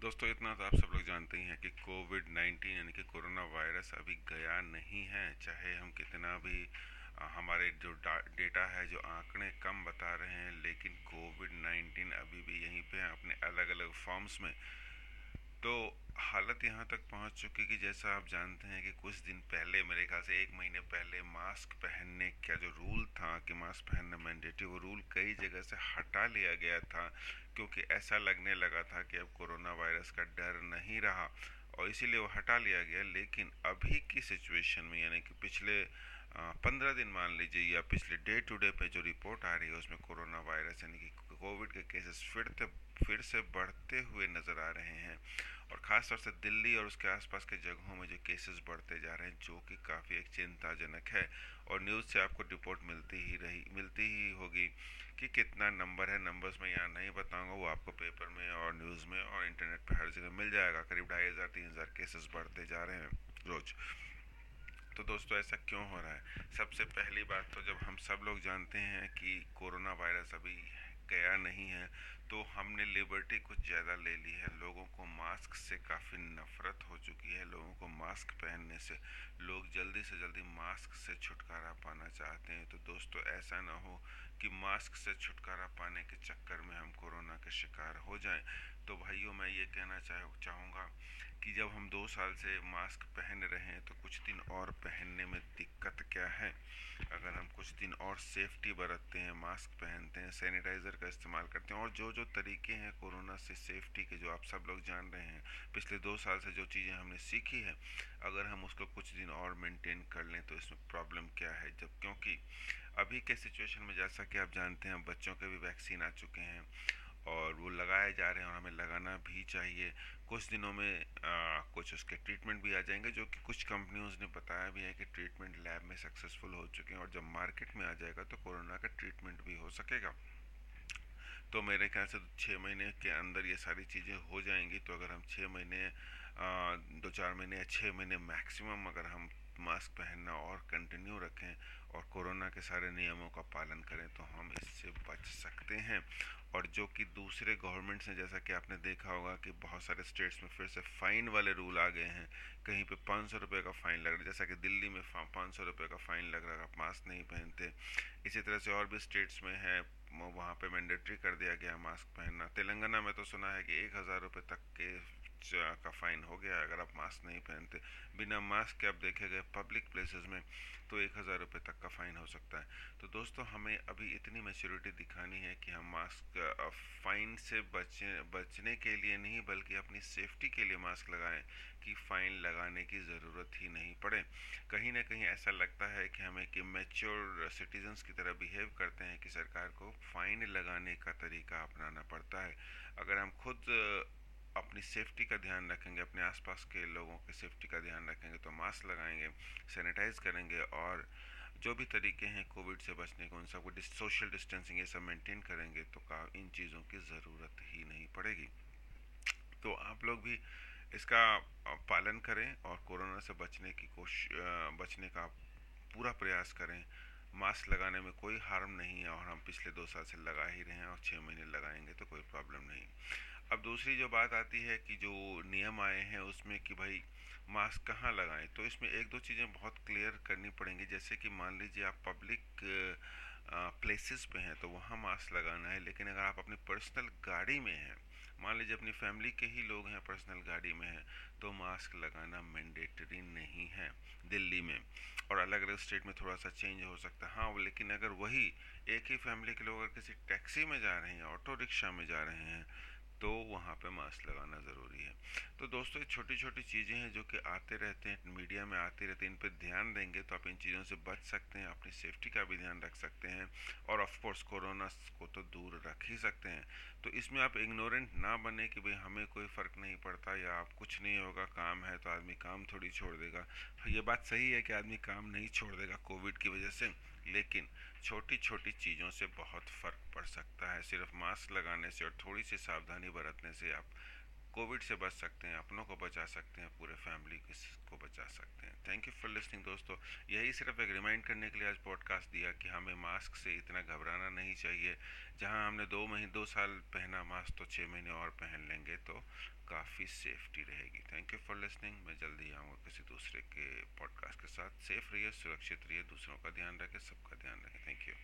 दोस्तों, इतना तो आप सब लोग जानते ही हैं कि कोविड 19 यानी कि कोरोना वायरस अभी गया नहीं है। चाहे हम कितना भी हमारे जो डेटा है, जो आंकड़े कम बता रहे हैं, लेकिन कोविड 19 अभी भी यहीं पे अपने अलग अलग फॉर्म्स में। तो हालत यहाँ तक पहुँच चुकी कि जैसा आप जानते हैं कि कुछ दिन पहले, मेरे ख्याल से एक महीने पहले, मास्क पहनने का जो रूल था कि मास्क पहनना मैंडेटरी, वो रूल कई जगह से हटा लिया गया था क्योंकि ऐसा लगने लगा था कि अब कोरोना वायरस का डर नहीं रहा और इसीलिए वो हटा लिया गया। लेकिन अभी की सिचुएशन में, यानी कि पिछले पंद्रह दिन मान लीजिए या पिछले डे टू डे पे जो रिपोर्ट आ रही है उसमें कोरोना वायरस, यानी कि कोविड के केसेस फिर से फिर से बढ़ते हुए नज़र आ रहे हैं। और ख़ास तौर से दिल्ली और उसके आसपास के जगहों में जो केसेस बढ़ते जा रहे हैं, जो कि काफ़ी एक चिंताजनक है। और न्यूज़ से आपको रिपोर्ट मिलती ही रही, मिलती ही होगी कि कितना नंबर है। नंबर्स में यहाँ नहीं बताऊँगा, वो आपको पेपर में और न्यूज़ में और इंटरनेट पर हर जगह मिल जाएगा। करीब ढाई हज़ार, तीन हज़ार केसेस बढ़ते जा रहे हैं रोज़। तो दोस्तों, ऐसा क्यों हो रहा है? सबसे पहली बात तो जब हम सब लोग जानते हैं कि कोरोना वायरस अभी गया नहीं है तो हमने लिबर्टी कुछ ज़्यादा ले ली है। लोगों को मास्क से काफ़ी नफ़रत हो चुकी है। लोगों को मास्क पहनने से, लोग जल्दी से जल्दी मास्क से छुटकारा पाना चाहते हैं। तो दोस्तों, ऐसा ना हो कि मास्क से छुटकारा पाने के चक्कर में हम कोरोना के शिकार हो जाएँ। तो भाइयों, मैं ये कहना चाह, चाहूँगा कि जब हम दो साल से मास्क पहन रहे हैं तो कुछ दिन और पहनने में दिक्कत क्या है? अगर हम कुछ दिन और सेफ्टी बरतते हैं मास्क पहनते हैं सैनिटाइज़र का इस्तेमाल करते हैं और जो जो तरीके हैं कोरोना से सेफ्टी के जो आप सब लोग जान रहे हैं, पिछले दो साल से जो चीज़ें हमने सीखी है, अगर हम उसको कुछ दिन और मेंटेन कर लें तो इसमें प्रॉब्लम क्या है? जब क्योंकि अभी के सिचुएशन में जैसा कि आप जानते हैं, बच्चों के भी वैक्सीन आ चुके हैं और वो लगाए जा रहे हैं और हमें लगाना भी चाहिए। कुछ दिनों में आ, कुछ उसके ट्रीटमेंट भी आ जाएँगे जो कि कुछ कंपनियों ने बताया भी है कि ट्रीटमेंट लैब में सक्सेसफुल हो चुके हैं और जब मार्केट में आ जाएगा तो कोरोना का ट्रीटमेंट भी हो सकेगा। तो मेरे ख्याल से छः महीने के अंदर ये सारी चीज़ें हो जाएँगी। तो अगर हम छः महीने दो चार महीने या छः महीने मैक्सिमम अगर हम मास्क पहनना और कंटिन्यू रखें और कोरोना के सारे नियमों का पालन करें तो बच सकते हैं। और जो कि दूसरे गवर्नमेंट्स ने जैसा कि आपने देखा होगा कि बहुत सारे स्टेट्स में फिर से फ़ाइन वाले रूल आ गए हैं। कहीं पे पाँच सौ रुपये का फ़ाइन लग रहा है, जैसा कि दिल्ली में पाँच सौ रुपये का फ़ाइन लग रहा है, आप मास्क नहीं पहनते। इसी तरह से और भी स्टेट्स में है वहाँ पे मैंडेटरी कर दिया गया मास्क पहनना। तेलंगाना में तो सुना है कि एक हज़ार रुपये तक के का फ़ाइन हो गया, अगर आप मास्क नहीं पहनते। बिना मास्क के आप देखे गए पब्लिक प्लेसेस में तो एक हज़ार रुपये तक का फ़ाइन हो सकता है। तो दोस्तों, हमें अभी इतनी मेच्योरिटी दिखानी है कि हम मास्क फ़ाइन से बचे, बचने के लिए नहीं, बल्कि अपनी सेफ्टी के लिए मास्क लगाएँ, कि फ़ाइन लगाने की ज़रूरत ही नहीं पड़े। कहीं ना कहीं ऐसा लगता है कि हमें कि मेच्योर सिटीजन्स की तरह बिहेव करते हैं कि सरकार को फ़ाइन लगाने का तरीका अपनाना पड़ता है। अगर हम खुद अपनी सेफ्टी का ध्यान रखेंगे, अपने आसपास के लोगों की सेफ्टी का ध्यान रखेंगे तो मास्क लगाएँगे, सैनिटाइज करेंगे और जो भी तरीके हैं कोविड से बचने के, उन सबको सोशल डिस्टेंसिंग ये सब मेंटेन करेंगे तो का, इन चीज़ों की ज़रूरत ही नहीं पड़ेगी। तो आप लोग भी इसका पालन करें और कोरोना से बचने की कोशिश बचने का पूरा प्रयास करें। मास्क लगाने में कोई हार्म नहीं है और हम पिछले दो साल से लगा ही रहे हैं और छः महीने लगाएँगे तो कोई प्रॉब्लम नहीं अब दूसरी जो बात आती है कि जो नियम आए हैं उसमें कि भाई मास्क कहाँ लगाएँ तो इसमें एक दो चीज़ें बहुत क्लियर करनी पड़ेंगी। जैसे कि मान लीजिए आप पब्लिक प्लेसेस पे हैं तो वहाँ मास्क लगाना है, लेकिन अगर आप अपनी पर्सनल गाड़ी में हैं, मान लीजिए अपनी फैमिली के ही लोग हैं पर्सनल गाड़ी में हैं तो मास्क लगाना मैंडेटरी नहीं है दिल्ली में। और अलग अलग स्टेट में थोड़ा सा चेंज हो सकता है। हाँ लेकिन अगर वही एक ही फैमिली के लोग अगर किसी टैक्सी में जा रहे हैं ऑटो रिक्शा में जा रहे हैं तो वहाँ पे मास्क लगाना ज़रूरी है। तो दोस्तों, ये छोटी छोटी चीज़ें हैं जो कि आते रहते हैं, मीडिया में आते रहते हैं, इन पर ध्यान देंगे तो आप इन चीज़ों से बच सकते हैं, अपनी सेफ्टी का भी ध्यान रख सकते हैं और ऑफ़ कोर्स कोरोना को तो दूर रख ही सकते हैं। तो इसमें आप इग्नोरेंट ना बने कि भाई हमें कोई फ़र्क नहीं पड़ता या आप कुछ नहीं होगा, काम है तो आदमी काम थोड़ी छोड़ देगा। ये बात सही है कि आदमी काम नहीं छोड़ देगा कोविड की वजह से। लेकिन छोटी छोटी चीज़ों से बहुत फ़र्क पड़ सकता है। सिर्फ़ मास्क लगाने से और थोड़ी सी सावधानी बरतने से आप कोविड से बच सकते हैं, अपनों को बचा सकते हैं, पूरे फैमिली को बचा सकते हैं। थैंक यू फॉर लिसनिंग दोस्तों। यही सिर्फ़ एक रिमाइंड करने के लिए आज पॉडकास्ट दिया कि हमें मास्क से इतना घबराना नहीं चाहिए। जहाँ हमने दो महीने दो साल पहना मास्क तो छः महीने और पहन लेंगे तो काफ़ी सेफ्टी रहेगी। थैंक यू फॉर लिसनिंग मैं जल्दी आऊँगा किसी दूसरे के पॉडकास्ट के साथ। सेफ़ रहिए, सुरक्षित रहिए, दूसरों का ध्यान रखें, सबका ध्यान रखें। Thank you